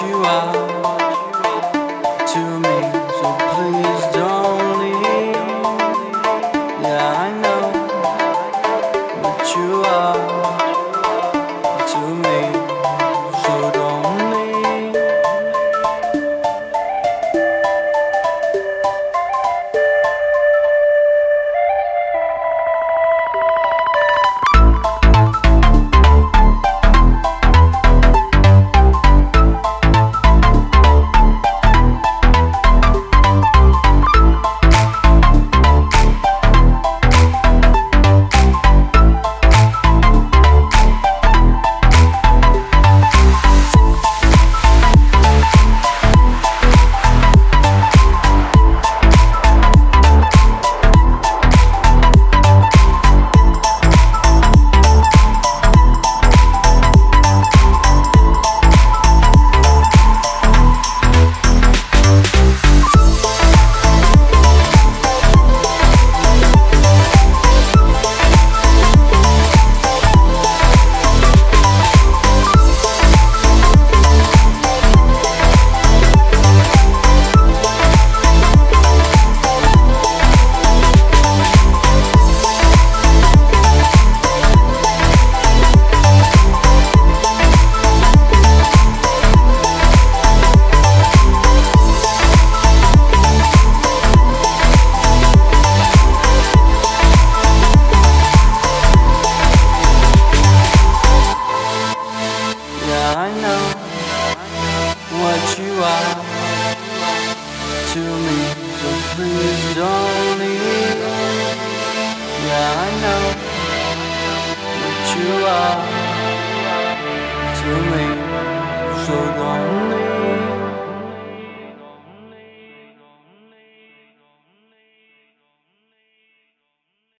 you are. please don't leave. Yeah, I know what you are to me.